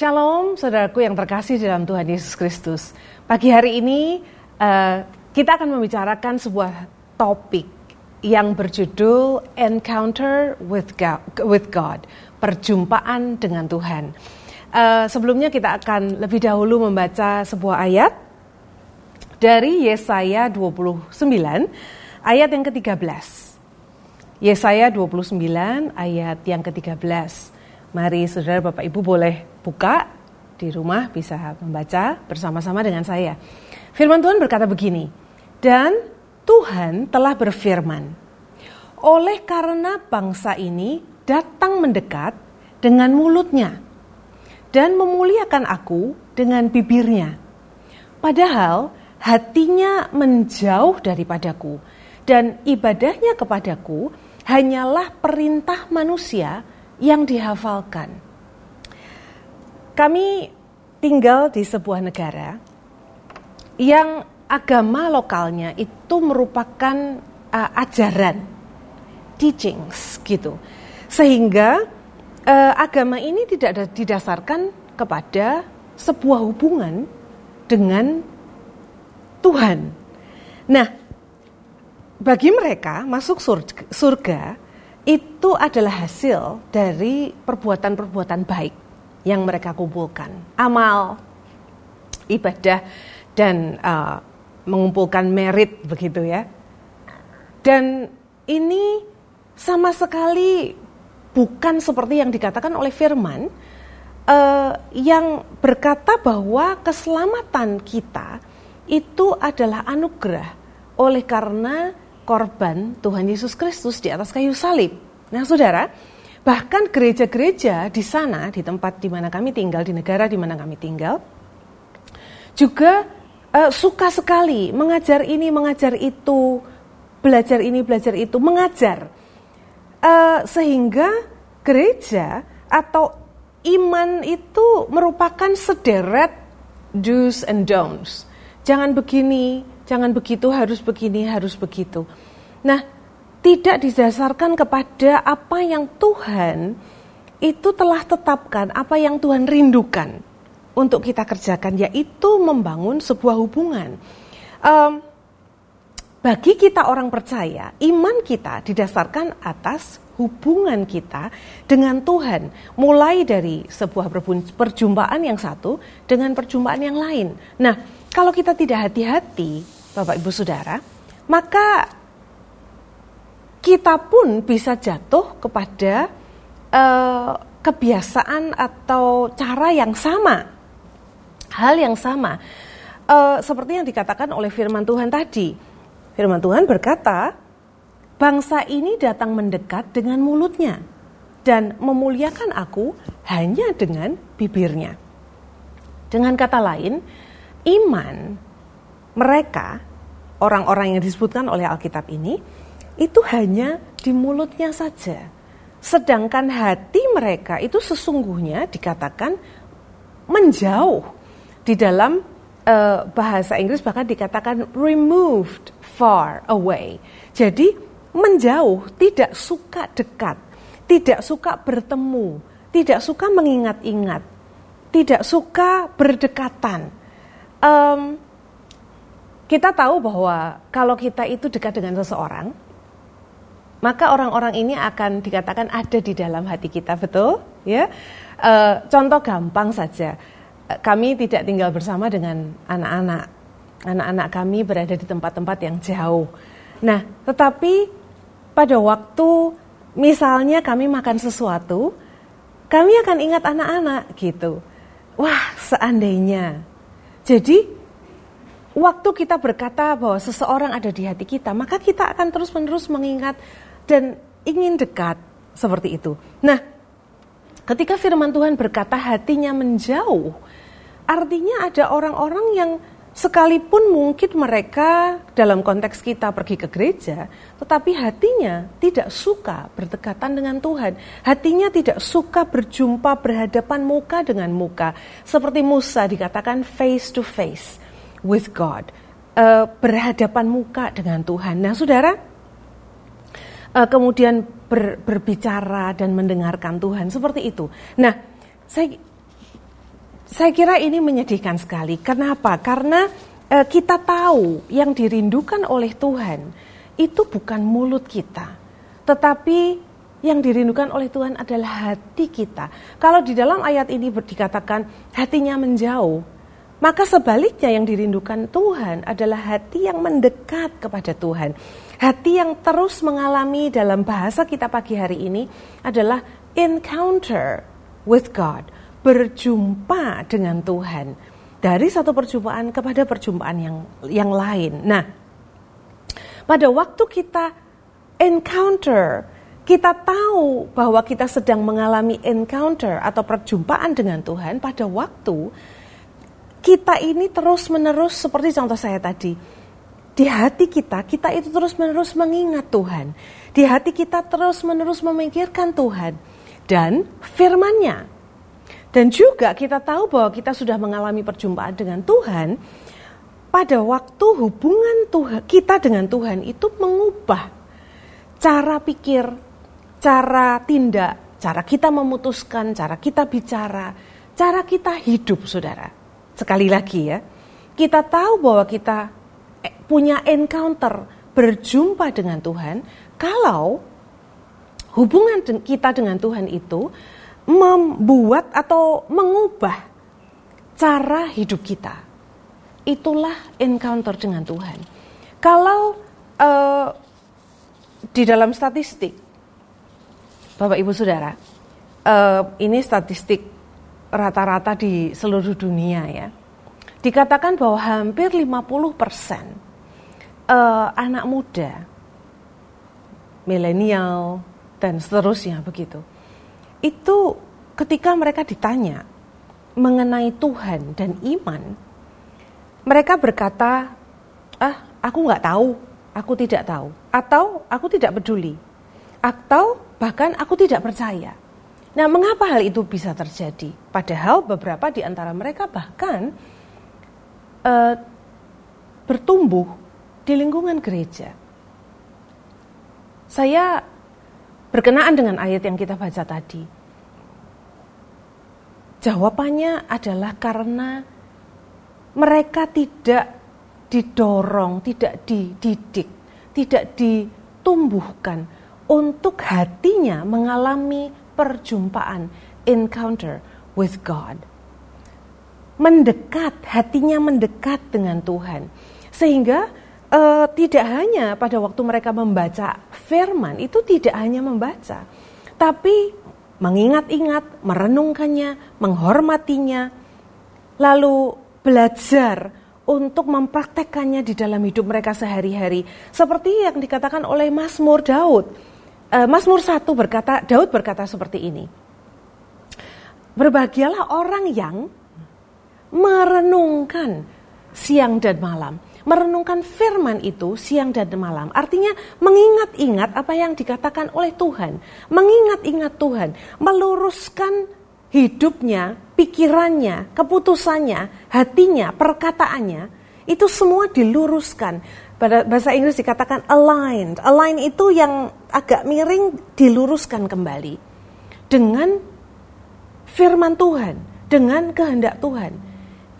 Shalom, saudaraku yang terkasih dalam Tuhan Yesus Kristus. Pagi hari ini uh, kita akan membicarakan sebuah topik yang berjudul Encounter with God, with God perjumpaan dengan Tuhan. Uh, sebelumnya kita akan lebih dahulu membaca sebuah ayat dari Yesaya 29 ayat yang ke-13. Yesaya 29 ayat yang ke-13. Mari saudara Bapak Ibu boleh buka di rumah bisa membaca bersama-sama dengan saya. Firman Tuhan berkata begini, dan Tuhan telah berfirman, oleh karena bangsa ini datang mendekat dengan mulutnya dan memuliakan aku dengan bibirnya. Padahal hatinya menjauh daripadaku dan ibadahnya kepadaku hanyalah perintah manusia yang dihafalkan. Kami tinggal di sebuah negara yang agama lokalnya itu merupakan uh, ajaran, teachings gitu. Sehingga uh, agama ini tidak didasarkan kepada sebuah hubungan dengan Tuhan. Nah, bagi mereka masuk surga, surga itu adalah hasil dari perbuatan-perbuatan baik yang mereka kumpulkan. Amal, ibadah, dan uh, mengumpulkan merit begitu ya. Dan ini sama sekali bukan seperti yang dikatakan oleh firman uh, yang berkata bahwa keselamatan kita itu adalah anugerah oleh karena korban Tuhan Yesus Kristus di atas kayu salib. Nah, saudara, bahkan gereja-gereja di sana, di tempat di mana kami tinggal, di negara di mana kami tinggal, juga uh, suka sekali mengajar ini, mengajar itu, belajar ini, belajar itu, mengajar. Uh, sehingga gereja atau iman itu merupakan sederet do's and don'ts. Jangan begini, jangan begitu, harus begini, harus begitu. Nah, tidak didasarkan kepada apa yang Tuhan itu telah tetapkan, apa yang Tuhan rindukan untuk kita kerjakan, yaitu membangun sebuah hubungan. Um, bagi kita orang percaya, iman kita didasarkan atas hubungan kita dengan Tuhan, mulai dari sebuah perjumpaan yang satu dengan perjumpaan yang lain. Nah, kalau kita tidak hati-hati, Bapak Ibu Saudara, maka kita pun bisa jatuh kepada uh, kebiasaan atau cara yang sama, hal yang sama, uh, seperti yang dikatakan oleh Firman Tuhan tadi. Firman Tuhan berkata, bangsa ini datang mendekat dengan mulutnya dan memuliakan aku hanya dengan bibirnya. Dengan kata lain, iman mereka, orang-orang yang disebutkan oleh Alkitab ini, itu hanya di mulutnya saja. Sedangkan hati mereka itu sesungguhnya dikatakan menjauh. Di dalam uh, bahasa Inggris bahkan dikatakan removed far away. Jadi menjauh, tidak suka dekat, tidak suka bertemu, tidak suka mengingat-ingat, tidak suka berdekatan. Um, kita tahu bahwa kalau kita itu dekat dengan seseorang, maka orang-orang ini akan dikatakan ada di dalam hati kita, betul? Ya, e, contoh gampang saja, kami tidak tinggal bersama dengan anak-anak, anak-anak kami berada di tempat-tempat yang jauh. Nah, tetapi pada waktu misalnya kami makan sesuatu, kami akan ingat anak-anak gitu. Wah, seandainya. Jadi waktu kita berkata bahwa seseorang ada di hati kita, maka kita akan terus-menerus mengingat dan ingin dekat seperti itu. Nah, ketika firman Tuhan berkata hatinya menjauh, artinya ada orang-orang yang sekalipun mungkin mereka dalam konteks kita pergi ke gereja, tetapi hatinya tidak suka berdekatan dengan Tuhan. Hatinya tidak suka berjumpa berhadapan muka dengan muka. Seperti Musa dikatakan face to face with God, uh, berhadapan muka dengan Tuhan. Nah, saudara, uh, kemudian ber, berbicara dan mendengarkan Tuhan seperti itu. Nah, saya saya kira ini menyedihkan sekali. Kenapa? Karena uh, kita tahu yang dirindukan oleh Tuhan itu bukan mulut kita, tetapi yang dirindukan oleh Tuhan adalah hati kita. Kalau di dalam ayat ini dikatakan hatinya menjauh, maka sebaliknya yang dirindukan Tuhan adalah hati yang mendekat kepada Tuhan. Hati yang terus mengalami dalam bahasa kita pagi hari ini adalah encounter with God berjumpa dengan Tuhan dari satu perjumpaan kepada perjumpaan yang yang lain. Nah, pada waktu kita encounter, kita tahu bahwa kita sedang mengalami encounter atau perjumpaan dengan Tuhan pada waktu kita ini terus-menerus seperti contoh saya tadi. Di hati kita, kita itu terus-menerus mengingat Tuhan. Di hati kita terus-menerus memikirkan Tuhan dan firman-Nya. Dan juga kita tahu bahwa kita sudah mengalami perjumpaan dengan Tuhan pada waktu hubungan Tuhan kita dengan Tuhan itu mengubah cara pikir, cara tindak, cara kita memutuskan, cara kita bicara, cara kita hidup, Saudara. Sekali lagi ya, kita tahu bahwa kita eh, punya encounter berjumpa dengan Tuhan kalau hubungan kita dengan Tuhan itu membuat atau mengubah cara hidup kita. Itulah encounter dengan Tuhan. Kalau uh, di dalam statistik, Bapak Ibu Saudara, uh, ini statistik rata-rata di seluruh dunia ya. Dikatakan bahwa hampir 50 persen uh, anak muda, milenial, dan seterusnya begitu, itu ketika mereka ditanya mengenai Tuhan dan iman, mereka berkata, ah aku nggak tahu, aku tidak tahu, atau aku tidak peduli, atau bahkan aku tidak percaya. Nah, mengapa hal itu bisa terjadi? Padahal beberapa di antara mereka bahkan uh, bertumbuh di lingkungan gereja. Saya Berkenaan dengan ayat yang kita baca tadi. Jawabannya adalah karena mereka tidak didorong, tidak dididik, tidak ditumbuhkan untuk hatinya mengalami perjumpaan, encounter with God. Mendekat, hatinya mendekat dengan Tuhan. Sehingga uh, tidak hanya pada waktu mereka membaca firman itu tidak hanya membaca, tapi mengingat-ingat, merenungkannya, menghormatinya, lalu belajar untuk mempraktekkannya di dalam hidup mereka sehari-hari. Seperti yang dikatakan oleh Mazmur Daud. Uh, Mazmur 1 berkata, Daud berkata seperti ini. Berbahagialah orang yang merenungkan siang dan malam merenungkan firman itu siang dan malam. Artinya mengingat-ingat apa yang dikatakan oleh Tuhan. Mengingat-ingat Tuhan. Meluruskan hidupnya, pikirannya, keputusannya, hatinya, perkataannya. Itu semua diluruskan. Pada bahasa Inggris dikatakan aligned. Align itu yang agak miring diluruskan kembali. Dengan firman Tuhan. Dengan kehendak Tuhan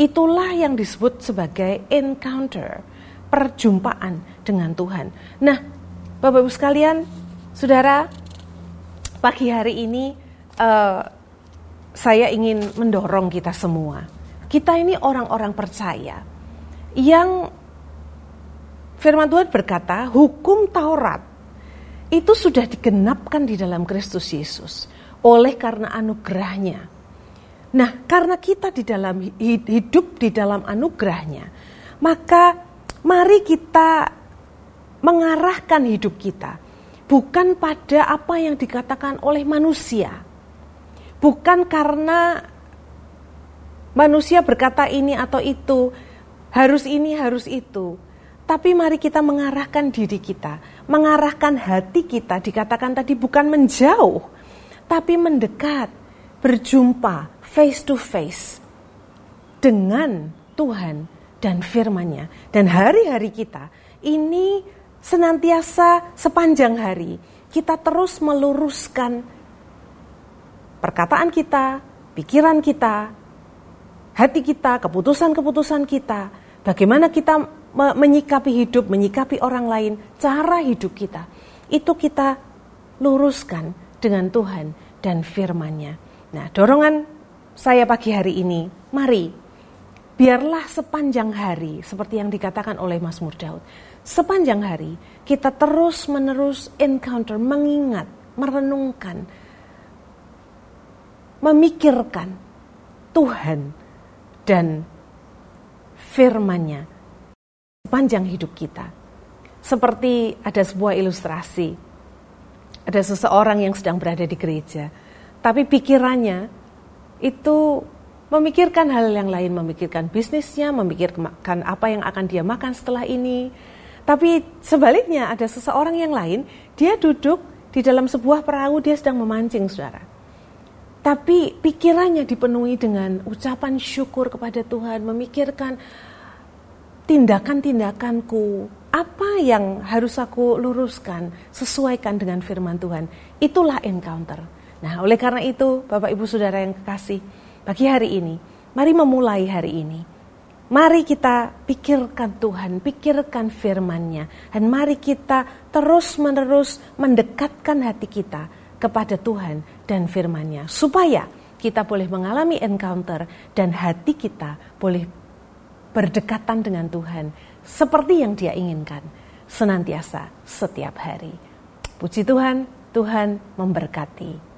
Itulah yang disebut sebagai encounter, perjumpaan dengan Tuhan. Nah, Bapak Ibu sekalian, Saudara, pagi hari ini uh, saya ingin mendorong kita semua. Kita ini orang-orang percaya yang firman Tuhan berkata, hukum Taurat itu sudah digenapkan di dalam Kristus Yesus oleh karena anugerahnya Nah, karena kita di dalam hidup di dalam anugerahnya, maka mari kita mengarahkan hidup kita bukan pada apa yang dikatakan oleh manusia. Bukan karena manusia berkata ini atau itu, harus ini, harus itu. Tapi mari kita mengarahkan diri kita, mengarahkan hati kita, dikatakan tadi bukan menjauh, tapi mendekat, berjumpa, face to face dengan Tuhan dan firman-Nya. Dan hari-hari kita ini senantiasa sepanjang hari kita terus meluruskan perkataan kita, pikiran kita, hati kita, keputusan-keputusan kita, bagaimana kita menyikapi hidup, menyikapi orang lain, cara hidup kita, itu kita luruskan dengan Tuhan dan firman-Nya. Nah, dorongan saya pagi hari ini, mari biarlah sepanjang hari seperti yang dikatakan oleh Mazmur Daud. Sepanjang hari kita terus-menerus encounter, mengingat, merenungkan, memikirkan Tuhan dan firman-Nya sepanjang hidup kita. Seperti ada sebuah ilustrasi, ada seseorang yang sedang berada di gereja, tapi pikirannya itu memikirkan hal yang lain, memikirkan bisnisnya, memikirkan apa yang akan dia makan setelah ini. Tapi sebaliknya ada seseorang yang lain, dia duduk di dalam sebuah perahu, dia sedang memancing, saudara. Tapi pikirannya dipenuhi dengan ucapan syukur kepada Tuhan, memikirkan tindakan-tindakanku, apa yang harus aku luruskan, sesuaikan dengan firman Tuhan. Itulah encounter. Nah, oleh karena itu, Bapak Ibu Saudara yang kekasih, pagi hari ini, mari memulai hari ini. Mari kita pikirkan Tuhan, pikirkan firman-Nya, dan mari kita terus-menerus mendekatkan hati kita kepada Tuhan dan firman-Nya supaya kita boleh mengalami encounter dan hati kita boleh berdekatan dengan Tuhan seperti yang Dia inginkan senantiasa setiap hari. Puji Tuhan, Tuhan memberkati.